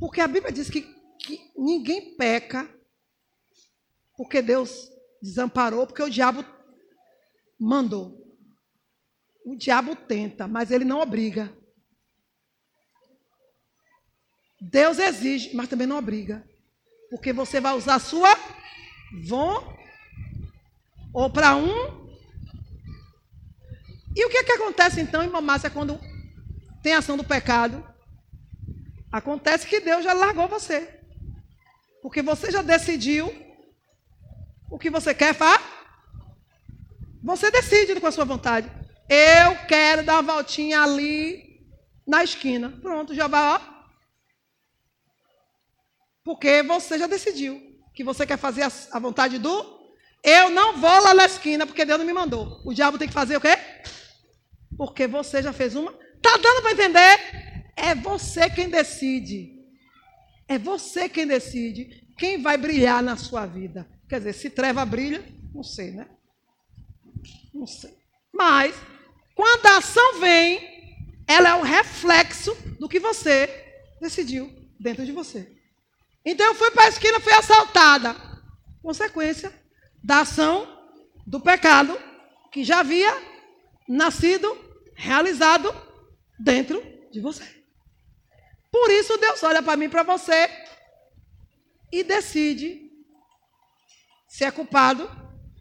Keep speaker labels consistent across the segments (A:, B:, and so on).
A: Porque a Bíblia diz que, que ninguém peca porque Deus desamparou, porque o diabo mandou. O diabo tenta, mas ele não obriga. Deus exige, mas também não obriga. Porque você vai usar a sua vontade. Ou para um. E o que, é que acontece então, irmã Márcia, quando tem ação do pecado? Acontece que Deus já largou você. Porque você já decidiu o que você quer fazer. Você decide com a sua vontade. Eu quero dar uma voltinha ali na esquina. Pronto, já vai, ó. Porque você já decidiu que você quer fazer a, vontade do. Eu não vou lá na esquina porque Deus não me mandou. O diabo tem que fazer o quê? Porque você já fez uma. Tá dando para entender? É você quem decide. É você quem decide quem vai brilhar na sua vida. Quer dizer, se treva brilha, não sei, né? Não sei. Mas, quando a ação vem, ela é o reflexo do que você decidiu dentro de você. Então eu fui para a esquina, fui assaltada. Consequência da ação do pecado que já havia nascido, realizado dentro de você. Por isso Deus olha para mim e para você e decide se é culpado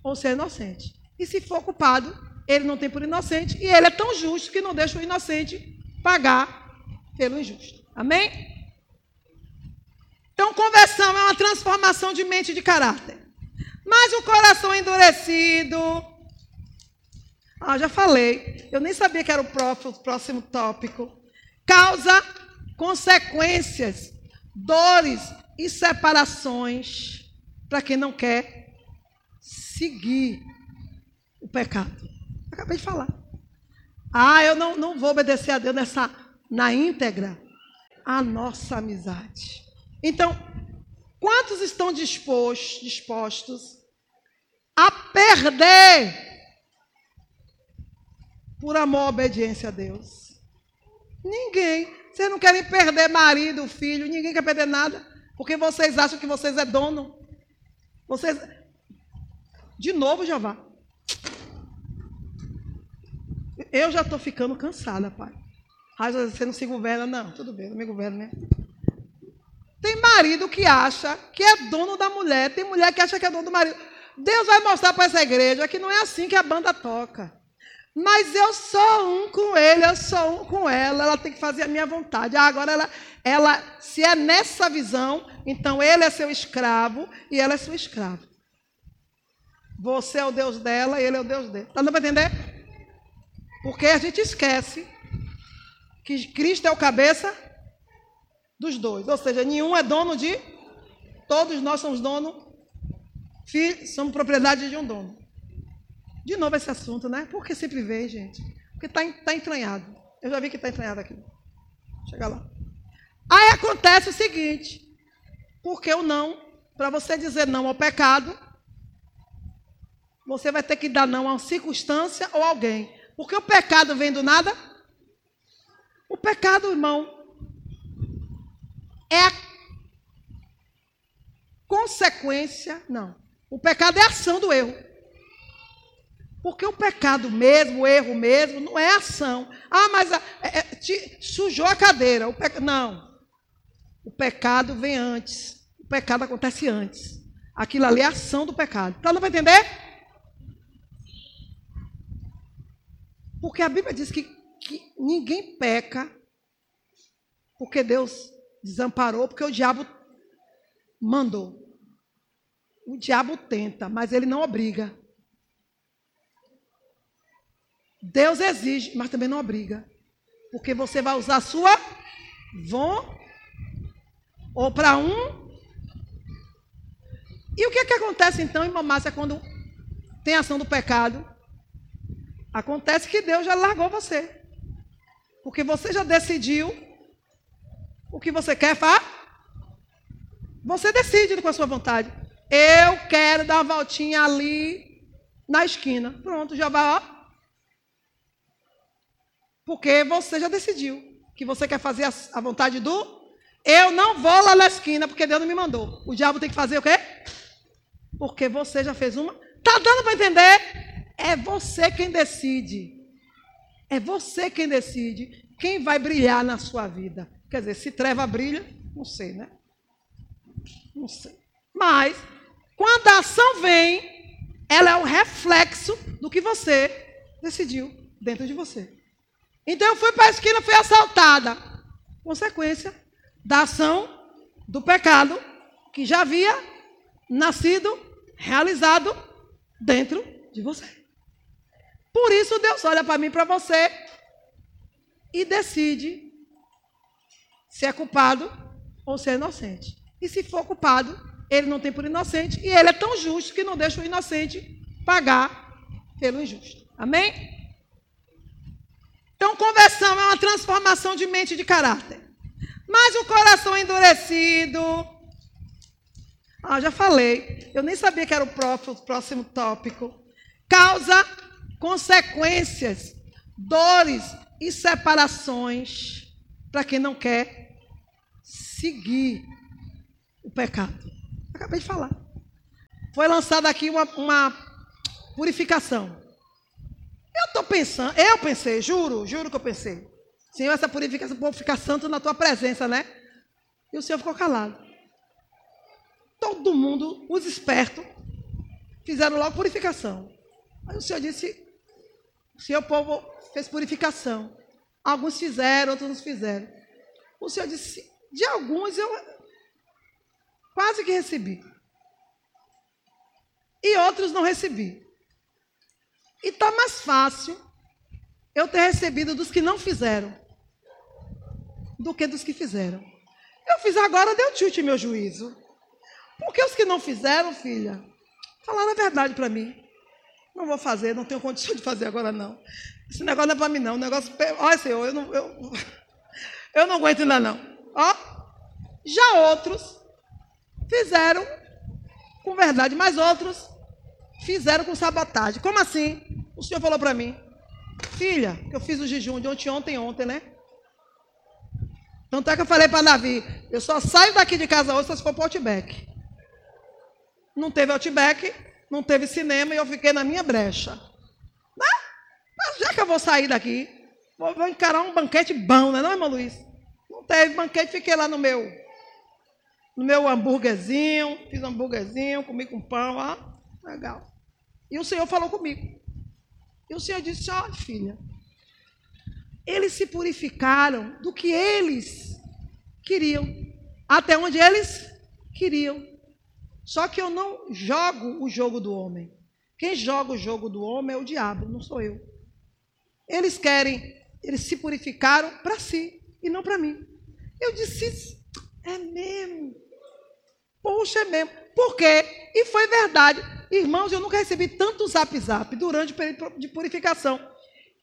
A: ou se é inocente. E se for culpado, ele não tem por inocente e ele é tão justo que não deixa o inocente pagar pelo injusto. Amém? Então, conversão é uma transformação de mente e de caráter. Mas o coração endurecido. Ah, já falei. Eu nem sabia que era o próximo tópico. Causa consequências, dores e separações para quem não quer seguir o pecado. Acabei de falar. Ah, eu não, não vou obedecer a Deus nessa, na íntegra. A nossa amizade. Então, quantos estão dispostos, dispostos a perder por amor à obediência a Deus? Ninguém. Vocês não querem perder marido, filho, ninguém quer perder nada, porque vocês acham que vocês é dono. Vocês De novo, Jeová. Eu já estou ficando cansada, pai. Ah, você não se governa, não. Tudo bem, não me governa, né? Tem marido que acha que é dono da mulher, tem mulher que acha que é dono do marido. Deus vai mostrar para essa igreja que não é assim que a banda toca. Mas eu sou um com ele, eu sou um com ela, ela tem que fazer a minha vontade. Ah, agora ela, ela, se é nessa visão, então ele é seu escravo e ela é sua escrava. Você é o Deus dela e ele é o Deus dele. Está dando para entender? Porque a gente esquece que Cristo é o cabeça dos dois. Ou seja, nenhum é dono de. Todos nós somos dono, somos propriedade de um dono. De novo esse assunto, né? Porque sempre vem, gente. Porque está tá entranhado. Eu já vi que está entranhado aqui. Chega lá. Aí acontece o seguinte: porque o não, para você dizer não ao pecado, você vai ter que dar não a uma circunstância ou alguém. Porque o pecado vem do nada. O pecado, irmão, é a consequência, não. O pecado é a ação do erro. Porque o pecado mesmo, o erro mesmo, não é ação. Ah, mas é, é, te, sujou a cadeira. O pe... Não. O pecado vem antes. O pecado acontece antes. Aquilo ali é a ação do pecado. Então não vai entender? Porque a Bíblia diz que, que ninguém peca porque Deus desamparou porque o diabo mandou. O diabo tenta, mas ele não obriga. Deus exige, mas também não obriga. Porque você vai usar a sua vontade. Ou para um. E o que, é que acontece então, irmã Márcia, quando tem ação do pecado? Acontece que Deus já largou você. Porque você já decidiu o que você quer fazer? Você decide com a sua vontade. Eu quero dar uma voltinha ali na esquina. Pronto, já vai, ó. Porque você já decidiu que você quer fazer a, vontade do. Eu não vou lá na esquina porque Deus não me mandou. O diabo tem que fazer o quê? Porque você já fez uma. Tá dando para entender? É você quem decide. É você quem decide quem vai brilhar na sua vida. Quer dizer, se treva brilha, não sei, né? Não sei. Mas, quando a ação vem, ela é o reflexo do que você decidiu dentro de você. Então eu fui para a esquina, fui assaltada. Consequência da ação do pecado que já havia nascido, realizado dentro de você. Por isso Deus olha para mim para você e decide se é culpado ou se é inocente. E se for culpado, ele não tem por inocente e ele é tão justo que não deixa o inocente pagar pelo injusto. Amém? Então, conversão é uma transformação de mente e de caráter. Mas o coração endurecido. Ah, já falei. Eu nem sabia que era o próximo tópico. Causa consequências, dores e separações para quem não quer seguir o pecado. Acabei de falar. Foi lançada aqui uma, uma purificação. Pensando, eu pensei, juro, juro que eu pensei. Senhor, essa purificação, o povo ficar santo na tua presença, né? E o Senhor ficou calado. Todo mundo, os espertos, fizeram logo purificação. Aí o Senhor disse: o Senhor, povo fez purificação. Alguns fizeram, outros não fizeram. O Senhor disse: de alguns eu quase que recebi. E outros não recebi. E está mais fácil eu ter recebido dos que não fizeram do que dos que fizeram. Eu fiz agora, deu chute meu juízo. Porque os que não fizeram, filha, falaram a verdade para mim. Não vou fazer, não tenho condição de fazer agora, não. Esse negócio não é para mim, não. O negócio. Olha, Senhor, eu não, eu, eu não aguento ainda, não. Ó, já outros fizeram com verdade, mas outros fizeram com sabotagem. Como assim? O Senhor falou para mim, filha, que eu fiz o jejum de ontem, ontem, ontem, né? Tanto é que eu falei para Davi, eu só saio daqui de casa hoje se for para o Outback. Não teve Outback, não teve cinema e eu fiquei na minha brecha. Né? Mas já que eu vou sair daqui, vou, encarar um banquete bom, né, não, irmão Luiz? Não teve banquete, fiquei lá no meu no meu hambúrguerzinho, fiz um hambúrguerzinho, comi com pão, ó, legal. E o Senhor falou comigo. E o Senhor disse: Olha, filha, eles se purificaram do que eles queriam, até onde eles queriam. Só que eu não jogo o jogo do homem. Quem joga o jogo do homem é o diabo, não sou eu. Eles querem, eles se purificaram para si e não para mim. Eu disse, é mesmo. Poxa, é mesmo. Por quê? E foi verdade. Irmãos, eu nunca recebi tanto zap zap durante o período de purificação.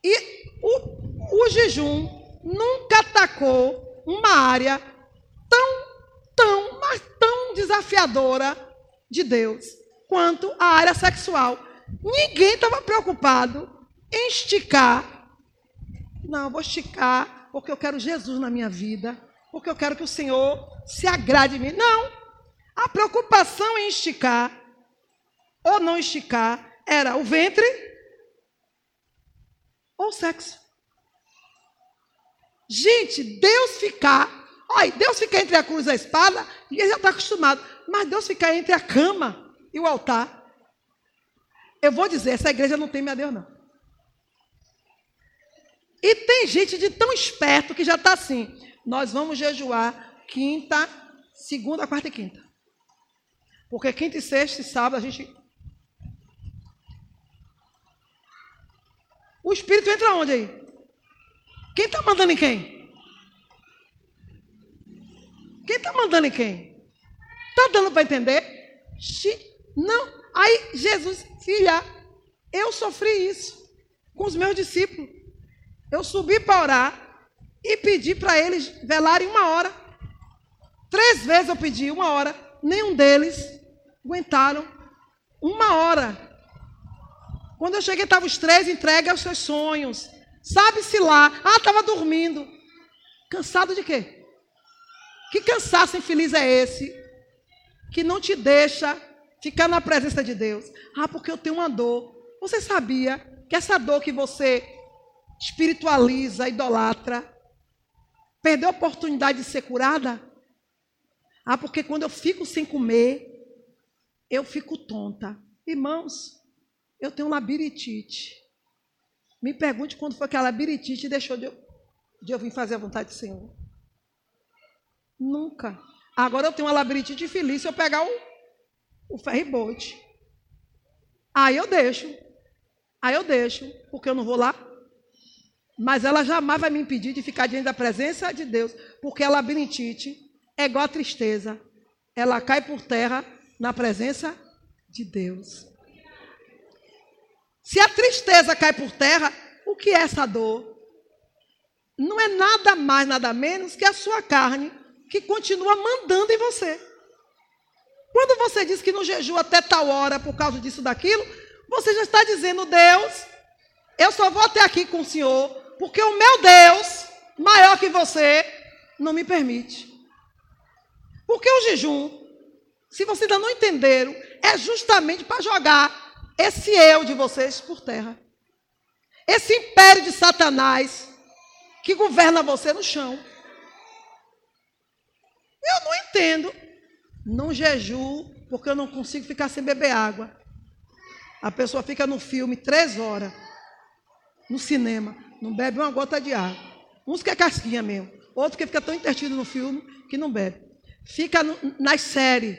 A: E o, o jejum nunca atacou uma área tão, tão, mas tão desafiadora de Deus quanto a área sexual. Ninguém estava preocupado em esticar. Não, vou esticar porque eu quero Jesus na minha vida, porque eu quero que o Senhor se agrade de mim. Não. A preocupação em esticar ou não esticar era o ventre ou sexo. Gente, Deus ficar, olha, Deus ficar entre a cruz e a espada, ele já está acostumado. Mas Deus ficar entre a cama e o altar, eu vou dizer, essa igreja não tem a Deus, não. E tem gente de tão esperto que já está assim. Nós vamos jejuar quinta, segunda, quarta e quinta. Porque quinta e sexta e sábado a gente. O Espírito entra onde aí? Quem está mandando em quem? Quem está mandando em quem? Está dando para entender? Não. Aí Jesus, filha, eu sofri isso com os meus discípulos. Eu subi para orar e pedi para eles velarem uma hora. Três vezes eu pedi uma hora. Nenhum deles aguentaram uma hora. Quando eu cheguei, estavam os três entregues aos seus sonhos. Sabe-se lá. Ah, estava dormindo. Cansado de quê? Que cansaço infeliz é esse que não te deixa ficar na presença de Deus? Ah, porque eu tenho uma dor. Você sabia que essa dor que você espiritualiza, idolatra, perdeu a oportunidade de ser curada? Ah, porque quando eu fico sem comer, eu fico tonta. Irmãos, eu tenho labirintite. Me pergunte quando foi que a labirintite deixou de eu, de eu vir fazer a vontade do Senhor. Nunca. Agora eu tenho uma labirintite feliz se eu pegar o, o ferry-boat. Aí eu deixo. Aí eu deixo, porque eu não vou lá. Mas ela jamais vai me impedir de ficar diante da presença de Deus, porque a labirintite é igual a tristeza. Ela cai por terra na presença de Deus. Se a tristeza cai por terra, o que é essa dor? Não é nada mais, nada menos que a sua carne que continua mandando em você. Quando você diz que não jejua até tal hora por causa disso, daquilo, você já está dizendo, Deus, eu só vou até aqui com o Senhor, porque o meu Deus, maior que você, não me permite. Porque o jejum, se vocês ainda não entenderam, é justamente para jogar esse eu de vocês por terra. Esse império de Satanás que governa você no chão. Eu não entendo. Não jejuo, porque eu não consigo ficar sem beber água. A pessoa fica no filme três horas, no cinema, não bebe uma gota de água. Uns que é casquinha mesmo, outro que fica tão intertido no filme que não bebe. Fica nas séries,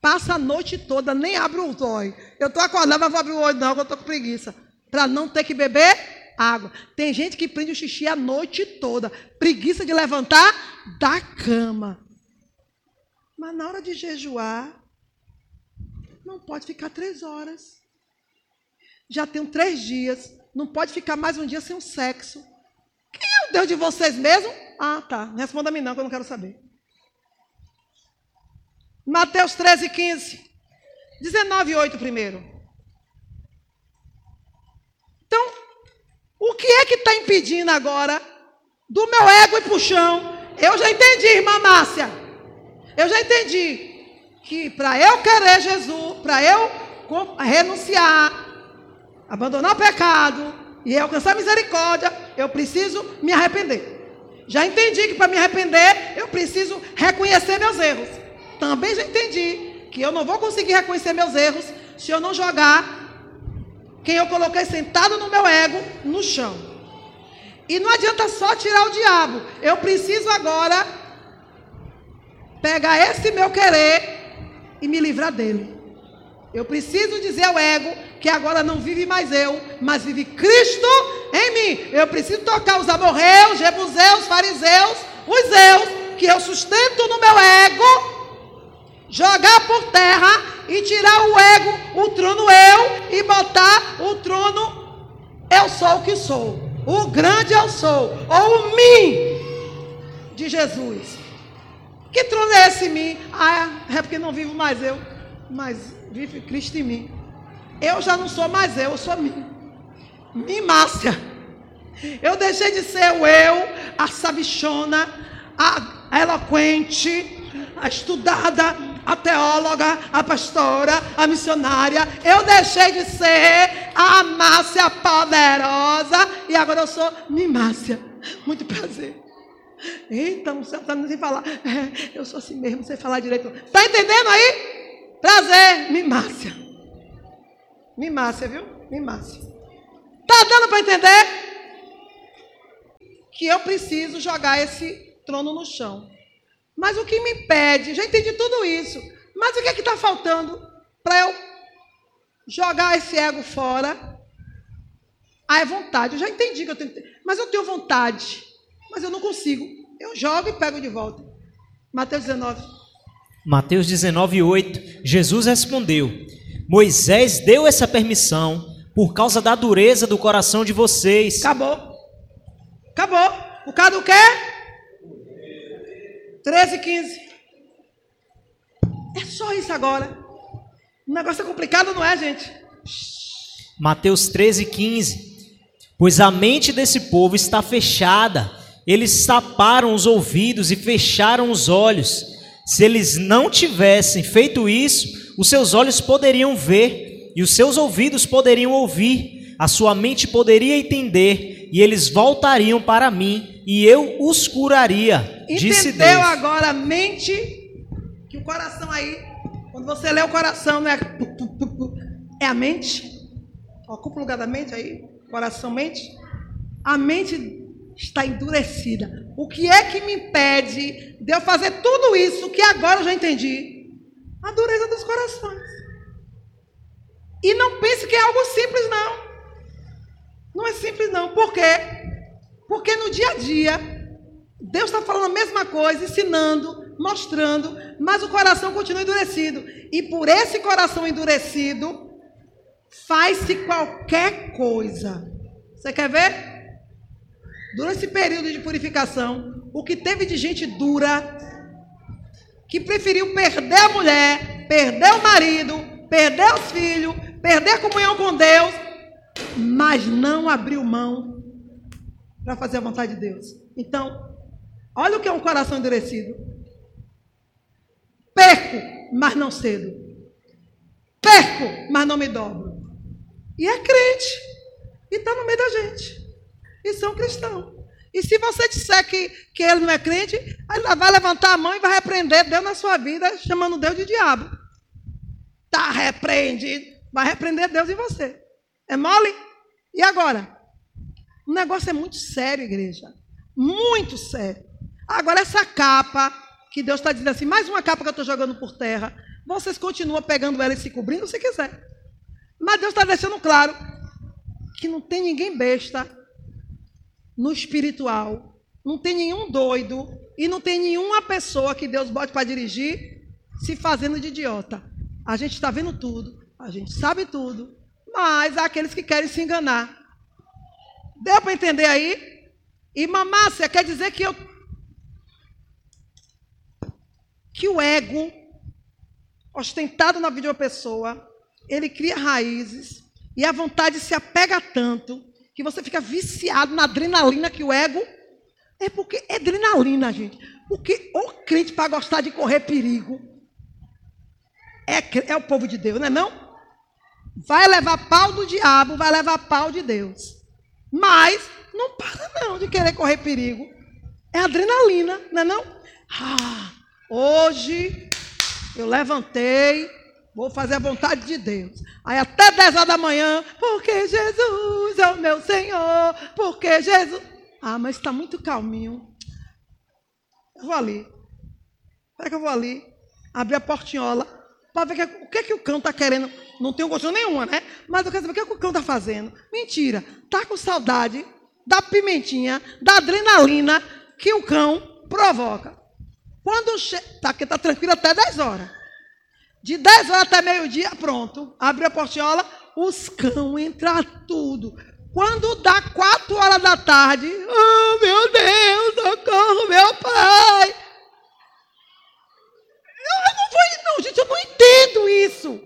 A: passa a noite toda, nem abre o olho. Eu estou acordado, mas vou abrir o olho não, eu estou com preguiça. Para não ter que beber água. Tem gente que prende o xixi a noite toda, preguiça de levantar da cama. Mas na hora de jejuar, não pode ficar três horas. Já tem três dias. Não pode ficar mais um dia sem o sexo. Quem é o Deus de vocês mesmo? Ah, tá. Responda-me não, que eu não quero saber. Mateus 13, 15. 19, 8 primeiro. Então, o que é que está impedindo agora do meu ego ir para o chão? Eu já entendi, irmã Márcia. Eu já entendi que para eu querer Jesus, para eu renunciar, abandonar o pecado e alcançar misericórdia, eu preciso me arrepender. Já entendi que para me arrepender, eu preciso reconhecer meus erros. Também já entendi que eu não vou conseguir reconhecer meus erros se eu não jogar quem eu coloquei sentado no meu ego no chão. E não adianta só tirar o diabo. Eu preciso agora pegar esse meu querer e me livrar dele. Eu preciso dizer ao ego que agora não vive mais eu, mas vive Cristo em mim. Eu preciso tocar os amorreus, jebuseus, fariseus, os eus, que eu sustento no meu ego, jogar por terra e tirar o ego, o trono eu, e botar o trono eu sou o que sou. O grande eu sou, ou o mim de Jesus. Que trono é esse mim? Ah, é porque não vivo mais eu, mas vive Cristo em mim. Eu já não sou mais eu, eu sou mim. Mim, Márcia. Eu deixei de ser o eu, a sabichona, a eloquente, a estudada, a teóloga, a pastora, a missionária. Eu deixei de ser a Márcia poderosa e agora eu sou Mimácia. Muito prazer. Então, o céu está sem falar. É, eu sou assim mesmo, sem falar direito. Está entendendo aí? Prazer, Mimácia. Mimácia, viu? Mimácia. Está dando para entender? Que eu preciso jogar esse trono no chão. Mas o que me impede? Já entendi tudo isso. Mas o que é que está faltando para eu jogar esse ego fora? Ah, é vontade. Eu já entendi que eu tenho. Mas eu tenho vontade mas eu não consigo. Eu jogo e pego de volta. Mateus 19.
B: Mateus 19, 8. Jesus respondeu: Moisés deu essa permissão por causa da dureza do coração de vocês.
A: Acabou. Acabou. Por causa do quê? 13 15. É só isso agora. O negócio é complicado, não é, gente?
B: Mateus 13, 15. Pois a mente desse povo está fechada Eles taparam os ouvidos e fecharam os olhos. Se eles não tivessem feito isso, os seus olhos poderiam ver e os seus ouvidos poderiam ouvir, a sua mente poderia entender e eles voltariam para mim e eu os curaria. Disse
A: Entendeu
B: Deus.
A: agora a mente? Que o coração aí, quando você lê o coração, não é. É a mente? Ocupa o lugar da mente aí, coração, mente. A mente está endurecida. O que é que me impede de eu fazer tudo isso que agora eu já entendi? A dureza dos corações. E não pense que é algo simples, não. Não é simples, não. Por quê? Porque no dia a dia, Deus está falando a mesma coisa, ensinando, mostrando, mas o coração continua endurecido. E por esse coração endurecido, faz-se qualquer coisa. Você quer ver? Durante esse período de purificação, o que teve de gente dura, que preferiu perder a mulher, perder o marido, perder os filhos, perder a comunhão com Deus, mas não abriu mão para fazer a vontade de Deus. Então, olha o que é um coração endurecido. Perco, mas não cedo. Perco, mas não me dobro. E é crente. E está no meio da gente e são cristãos. E se você disser que, que ele não é crente, ele vai levantar a mão e vai repreender Deus na sua vida, chamando Deus de diabo. Está repreendido. Vai repreender Deus em você. É mole? E agora? O negócio é muito sério, igreja. Muito sério. Agora, essa capa, que Deus está dizendo assim, mais uma capa que eu estou jogando por terra, vocês continuam pegando ela e se cobrindo se quiser. Mas Deus está deixando claro que não tem ninguém besta no espiritual. Não tem nenhum doido e não tem nenhuma pessoa que Deus bote para dirigir se fazendo de idiota. A gente está vendo tudo, a gente sabe tudo, mas há aqueles que querem se enganar. Deu para entender aí? E mamácia quer dizer que eu que o ego ostentado na vida de uma pessoa, ele cria raízes e a vontade se apega tanto que você fica viciado na adrenalina que o ego. É porque é adrenalina, gente. Porque o crente para gostar de correr perigo é, é o povo de Deus, não é não? Vai levar pau do diabo, vai levar pau de Deus. Mas não para não de querer correr perigo. É adrenalina, não é não? Ah, hoje eu levantei, Vou fazer a vontade de Deus. Aí até 10 horas da manhã, porque Jesus é o meu Senhor, porque Jesus. Ah, mas está muito calminho. Eu vou ali. Será que eu vou ali? Abrir a portinhola para ver o que, é que o cão está querendo. Não tenho gostinho nenhuma, né? Mas eu quero saber o que, é que o cão está fazendo. Mentira. Está com saudade da pimentinha, da adrenalina que o cão provoca. Quando chega. Tá, porque está tranquilo até 10 horas. De 10 horas até meio-dia, pronto. Abre a portiola, os cão entram tudo. Quando dá 4 horas da tarde, oh meu Deus, socorro, meu pai. Eu não gente, eu não entendo isso.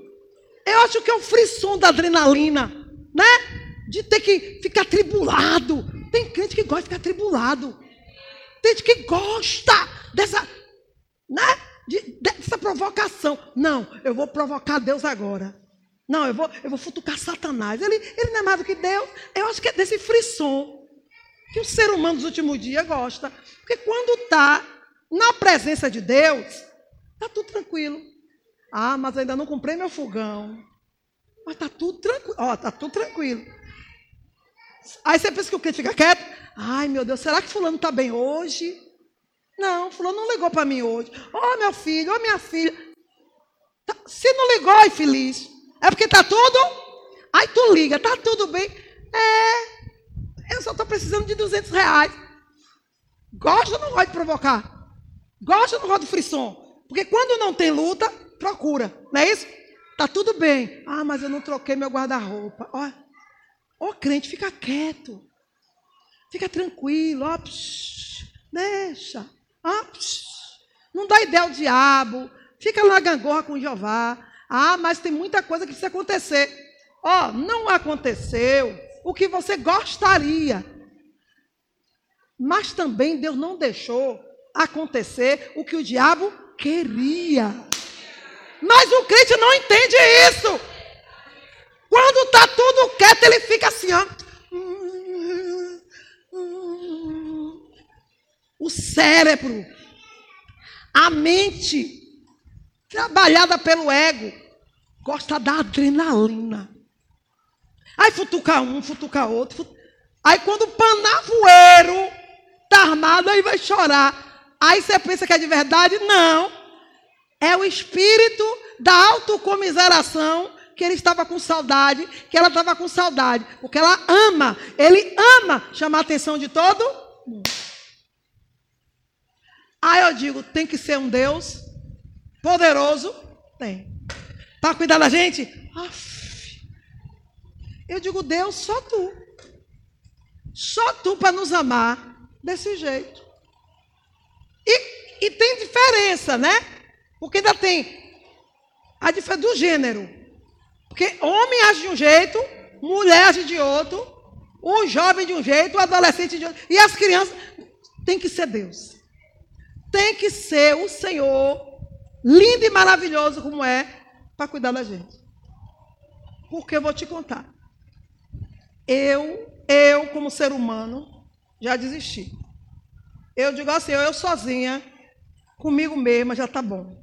A: Eu acho que é o frisson da adrenalina, né? De ter que ficar tribulado. Tem crente que gosta de ficar tribulado. Tem gente que gosta dessa, né? de, dessa provocação. Não, eu vou provocar Deus agora. Não, eu vou, eu vou futucar Satanás. Ele, ele não é mais do que Deus. Eu acho que é desse frisson que o ser humano dos últimos dias gosta. Porque quando está na presença de Deus, está tudo tranquilo. Ah, mas ainda não comprei meu fogão. Mas está tudo tranquilo. Ó, está tudo tranquilo. Aí você pensa que o cliente fica quieto. Ai, meu Deus, será que fulano está bem hoje? Não, fulano não ligou para mim hoje. Ó, oh, meu filho, ó, oh, minha filha. Tá, se não ligou, é feliz. É porque tá tudo? Aí tu liga, tá tudo bem? É, eu só estou precisando de 200 reais. Gosta ou não gosta de provocar? Gosta ou não gosta de frisson? Porque quando não tem luta, procura, não é isso? Tá tudo bem. Ah, mas eu não troquei meu guarda-roupa. Ó, ó, crente, fica quieto. Fica tranquilo, ó, psh, deixa. Ah, não dá ideia ao diabo. Fica lá gangorra com Jeová. Ah, mas tem muita coisa que precisa acontecer. Ó, não aconteceu o que você gostaria. Mas também Deus não deixou acontecer o que o diabo queria. Mas o crente não entende isso. Quando está tudo quieto, ele fica assim, ó. O cérebro, a mente, trabalhada pelo ego, gosta da adrenalina. Aí futuca um, futuca outro. Aí quando o panavoeiro está armado, aí vai chorar. Aí você pensa que é de verdade? Não. É o espírito da autocomiseração que ele estava com saudade, que ela estava com saudade, porque ela ama, ele ama chamar a atenção de todo mundo. Aí eu digo, tem que ser um Deus poderoso? Tem. Para cuidar da gente? Aff. Eu digo, Deus, só tu. Só tu para nos amar desse jeito. E, e tem diferença, né? Porque ainda tem a diferença do gênero. Porque homem age de um jeito, mulher age de outro, o jovem de um jeito, o adolescente de outro. E as crianças. Tem que ser Deus. Tem que ser o Senhor, lindo e maravilhoso como é, para cuidar da gente. Porque eu vou te contar. Eu, eu, como ser humano, já desisti. Eu digo assim, eu sozinha, comigo mesma já está bom.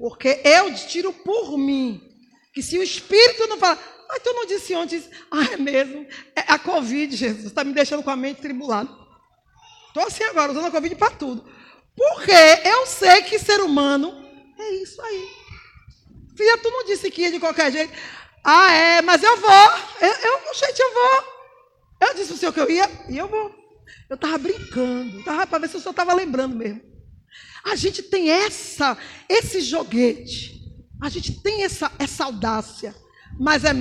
A: Porque eu tiro por mim. Que se o Espírito não fala, ah, tu não disse ontem, ah, é mesmo, é a Covid, Jesus, está me deixando com a mente tribulada. Estou assim agora, usando a Covid para tudo. Porque eu sei que ser humano é isso aí. Filha, tu não disse que ia de qualquer jeito. Ah, é, mas eu vou. Eu, eu gente, eu vou. Eu disse para o senhor que eu ia e eu vou. Eu estava brincando, tava para ver se o senhor estava lembrando mesmo. A gente tem essa, esse joguete. A gente tem essa, essa audácia. Mas é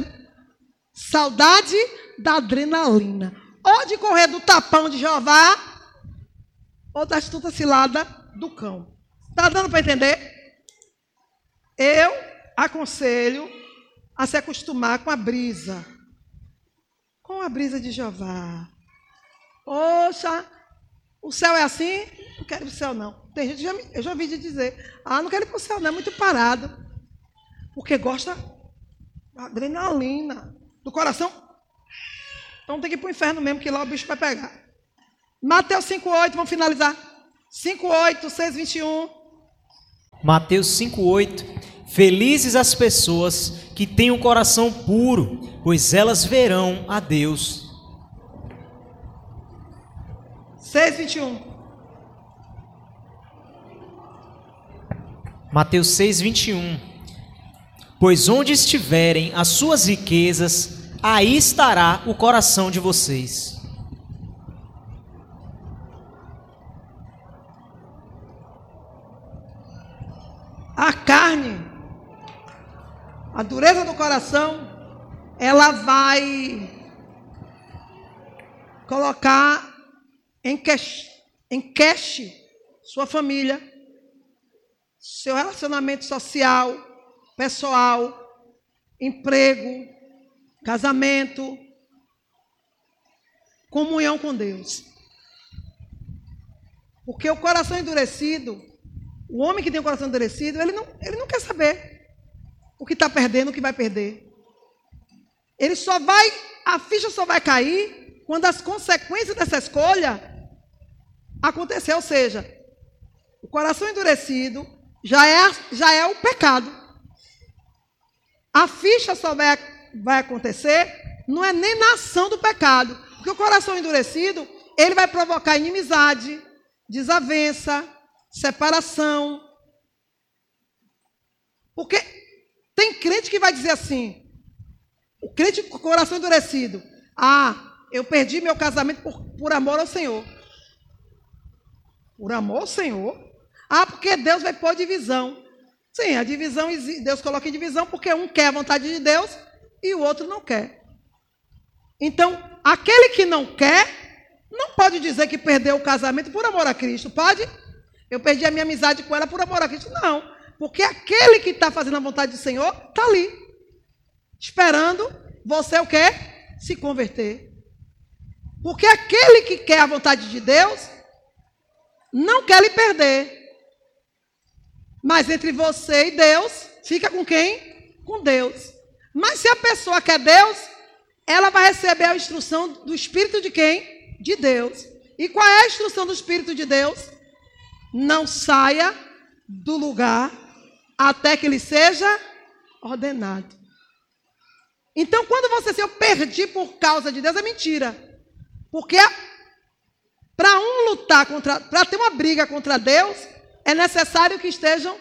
A: saudade da adrenalina. Ou de correr do tapão de Jeová, ou da astuta cilada do cão. Está dando para entender? Eu aconselho a se acostumar com a brisa. Com a brisa de Jeová. Poxa, o céu é assim? Não quero o céu, não. Tem gente, já, eu já ouvi de dizer, ah, não quero ir para o céu, não, é muito parado. Porque gosta da adrenalina, do coração. Então tem que ir para o inferno mesmo, que lá o bicho vai pegar. Mateus 5,8, vamos finalizar. 5,8, 6, 21.
B: Mateus 5,8. Felizes as pessoas que têm um coração puro, pois elas verão a Deus.
A: 6, 21.
B: Mateus 6, 21. Pois onde estiverem as suas riquezas, aí estará o coração de vocês.
A: A carne, a dureza do coração, ela vai colocar cash sua família, seu relacionamento social, pessoal, emprego, casamento, comunhão com Deus. Porque o coração endurecido, o homem que tem o coração endurecido, ele não, ele não quer saber o que está perdendo, o que vai perder. Ele só vai, a ficha só vai cair quando as consequências dessa escolha acontecer. Ou seja, o coração endurecido já é, já é o pecado. A ficha só vai, vai acontecer, não é nem na ação do pecado. Porque o coração endurecido, ele vai provocar inimizade, desavença, separação. Porque tem crente que vai dizer assim, o crente com o coração endurecido, ah, eu perdi meu casamento por, por amor ao Senhor. Por amor ao Senhor? Ah, porque Deus vai pôr divisão. Sim, a divisão, Deus coloca em divisão porque um quer a vontade de Deus e o outro não quer. Então, aquele que não quer, não pode dizer que perdeu o casamento por amor a Cristo. Pode? Eu perdi a minha amizade com ela por amor a Cristo. Não. Porque aquele que está fazendo a vontade do Senhor está ali. Esperando você o quê? Se converter. Porque aquele que quer a vontade de Deus não quer lhe perder. Mas entre você e Deus, fica com quem? Com Deus. Mas se a pessoa quer Deus, ela vai receber a instrução do Espírito de quem? De Deus. E qual é a instrução do Espírito de Deus? Não saia do lugar até que ele seja ordenado. Então, quando você se eu perdi por causa de Deus, é mentira. Porque para um lutar contra, para ter uma briga contra Deus, é necessário que estejam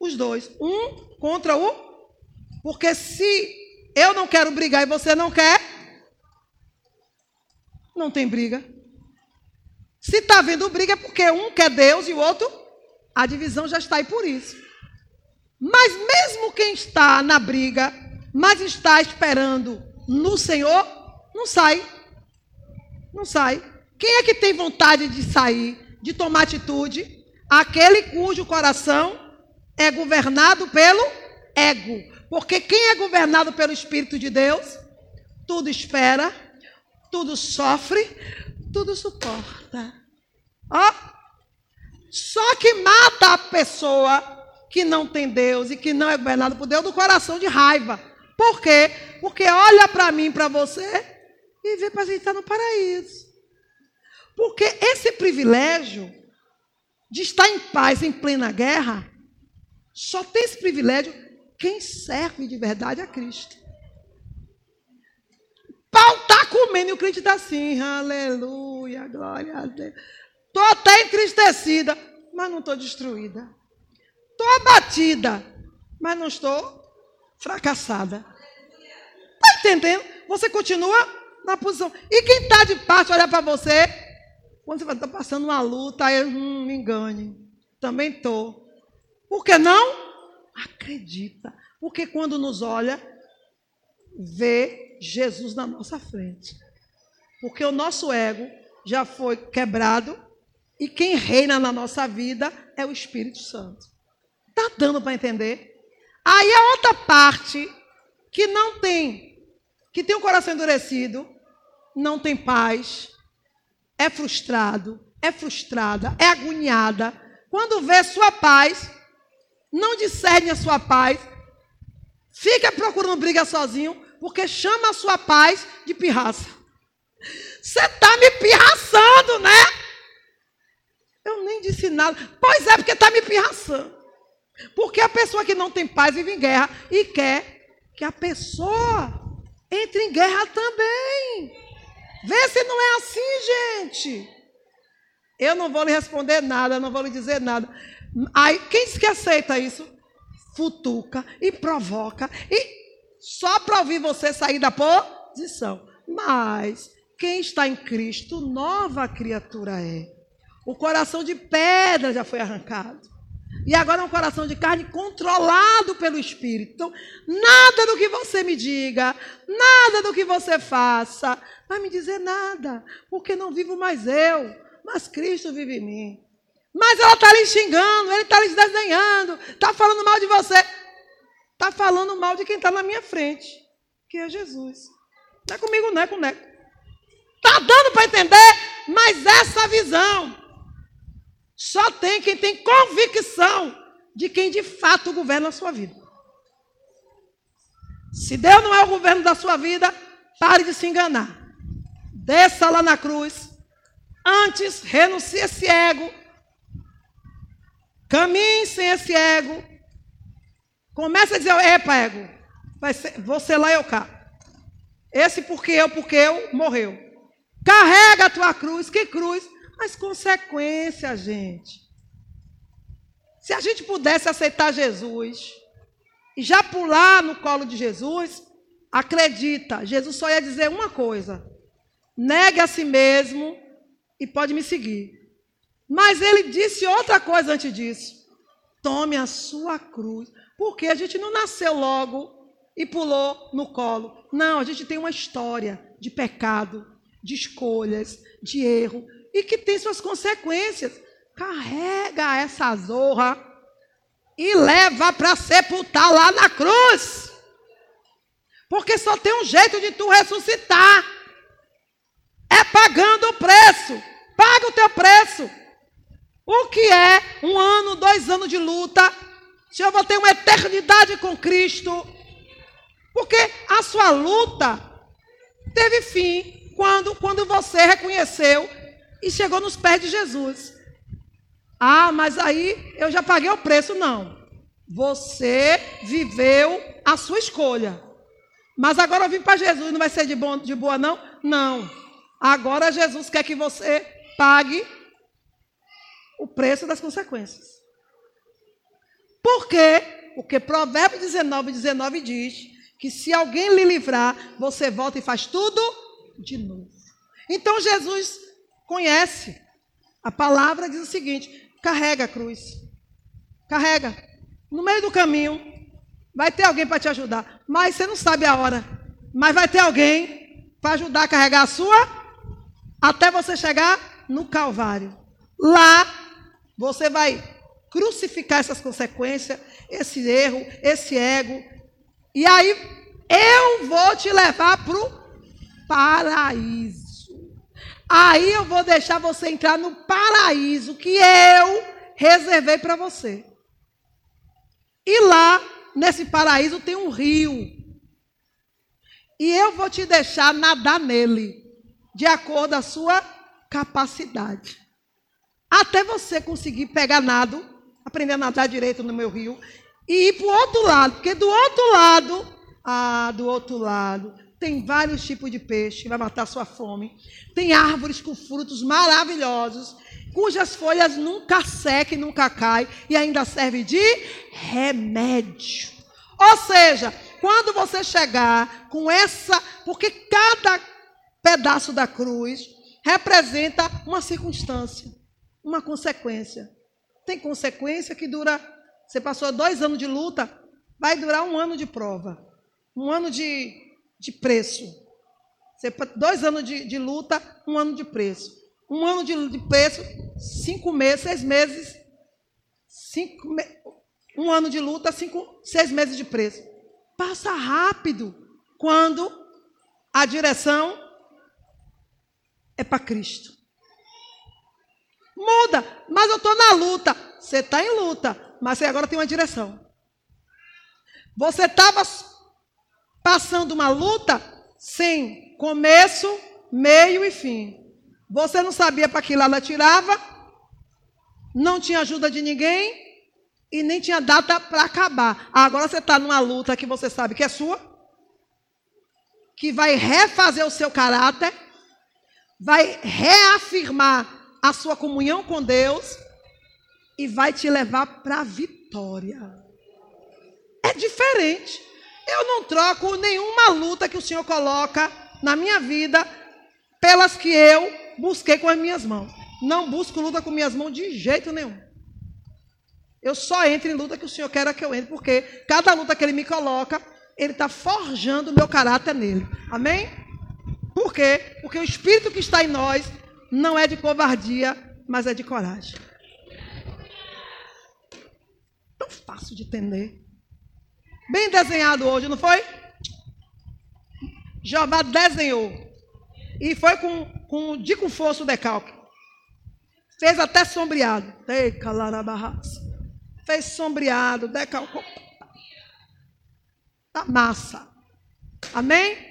A: os dois, um contra o porque se eu não quero brigar e você não quer, não tem briga. Se está havendo briga é porque um quer Deus e o outro, a divisão já está aí por isso. Mas mesmo quem está na briga, mas está esperando no Senhor, não sai. Não sai. Quem é que tem vontade de sair, de tomar atitude? Aquele cujo coração é governado pelo ego. Porque quem é governado pelo Espírito de Deus, tudo espera, tudo sofre, tudo suporta. Ó, só que mata a pessoa que não tem Deus e que não é governado por Deus do coração de raiva. Por quê? Porque olha para mim, para você e para a gente estar no paraíso. Porque esse privilégio de estar em paz em plena guerra, só tem esse privilégio quem serve de verdade a Cristo. Pau está comendo e o crente está assim, aleluia, glória a Deus. Estou até entristecida, mas não estou destruída. Estou abatida, mas não estou fracassada. Está entendendo? Você continua na posição. E quem está de parte olha para você, quando você vai estar tá passando uma luta, aí, hum, me engane. Também estou. Por que não? acredita. Porque quando nos olha, vê Jesus na nossa frente. Porque o nosso ego já foi quebrado e quem reina na nossa vida é o Espírito Santo. Está dando para entender? Aí a outra parte que não tem, que tem o coração endurecido, não tem paz, é frustrado, é frustrada, é agoniada. Quando vê sua paz, não discerne a sua paz, fica procurando briga sozinho, porque chama a sua paz de pirraça. Você está me pirraçando, né? Eu nem disse nada. Pois é, porque está me pirraçando. Porque a pessoa que não tem paz vive em guerra e quer que a pessoa entre em guerra também. Vê se não é assim, gente. Eu não vou lhe responder nada, não vou lhe dizer nada. Aí, quem que aceita isso? Futuca e provoca. E só para ouvir você sair da posição. Mas quem está em Cristo, nova criatura é. O coração de pedra já foi arrancado. E agora é um coração de carne controlado pelo Espírito. Então, nada do que você me diga, nada do que você faça, vai me dizer nada, porque não vivo mais eu, mas Cristo vive em mim. Mas ela está lhe xingando, ele está lhe desenhando, está falando mal de você. Está falando mal de quem está na minha frente, que é Jesus. Não é comigo, não é com. Está dando para entender, mas essa visão só tem quem tem convicção de quem de fato governa a sua vida. Se Deus não é o governo da sua vida, pare de se enganar. Desça lá na cruz. Antes, renuncie esse ego Caminhe sem esse ego. Comece a dizer, epa, ego, vai ser, você lá eu cá. Esse porque eu, porque eu, morreu. Carrega a tua cruz, que cruz? Mas consequência, gente. Se a gente pudesse aceitar Jesus e já pular no colo de Jesus, acredita, Jesus só ia dizer uma coisa: negue a si mesmo e pode me seguir. Mas ele disse outra coisa antes disso. Tome a sua cruz. Porque a gente não nasceu logo e pulou no colo. Não, a gente tem uma história de pecado, de escolhas, de erro e que tem suas consequências. Carrega essa zorra e leva para sepultar lá na cruz. Porque só tem um jeito de tu ressuscitar. pagando o preço. Paga o teu preço. O que é um ano, dois anos de luta? Se eu vou ter uma eternidade com Cristo. Porque a sua luta teve fim quando, quando você reconheceu e chegou nos pés de Jesus. Ah, mas aí eu já paguei o preço. Não. Você viveu a sua escolha. Mas agora eu vim para Jesus, não vai ser de, bom, de boa, não? Não. Agora Jesus quer que você pague o preço das consequências. Por quê? Porque Provérbios 19, 19 diz que se alguém lhe livrar, você volta e faz tudo de novo. Então Jesus conhece. A palavra diz o seguinte: carrega a cruz. Carrega. No meio do caminho, vai ter alguém para te ajudar. Mas você não sabe a hora. Mas vai ter alguém para ajudar a carregar a sua até você chegar no Calvário. Lá, você vai crucificar essas consequências, esse erro, esse ego. E aí, eu vou te levar para o paraíso. Aí eu vou deixar você entrar no paraíso que eu reservei para você. E lá, nesse paraíso, tem um rio. E eu vou te deixar nadar nele, de acordo com a sua capacidade. Até você conseguir pegar nado, aprender a nadar direito no meu rio, e ir para o outro lado. Porque do outro lado, ah, do outro lado, tem vários tipos de peixe vai matar sua fome. Tem árvores com frutos maravilhosos, cujas folhas nunca secam, nunca caem e ainda serve de remédio. Ou seja, quando você chegar com essa, porque cada pedaço da cruz representa uma circunstância, uma consequência. Tem consequência que dura. Você passou dois anos de luta, vai durar um ano de prova, um ano de de preço. Você, dois anos de, de, luta, um ano de preço. Um ano de, de preço, cinco meses, seis meses. Cinco, um ano de luta, cinco, seis meses de preço. Passa rápido quando a direção é para Cristo. Muda, mas eu estou na luta. Você está em luta, mas você agora tem uma direção. Você estava passando uma luta sem começo, meio e fim. Você não sabia para que lado atirava, não tinha ajuda de ninguém e nem tinha data para acabar. Agora você está numa luta que você sabe que é sua, que vai refazer o seu caráter, vai reafirmar a sua comunhão com Deus e vai te levar para a vitória. É diferente. Eu não troco nenhuma luta que o Senhor coloca na minha vida pelas que eu busquei com as minhas mãos. Não busco luta com minhas mãos de jeito nenhum. Eu só entro em luta que o Senhor quer que eu entre, porque cada luta que Ele me coloca, Ele está forjando o meu caráter nele. Amém? Por quê? Porque o Espírito que está em nós não é de covardia, mas é de coragem. Tão fácil de entender. Bem desenhado hoje, não foi? Jeová desenhou. E foi com, com, de com força o decalque. Fez até sombreado. Fez sombreado, decalcou. Tá massa. Amém?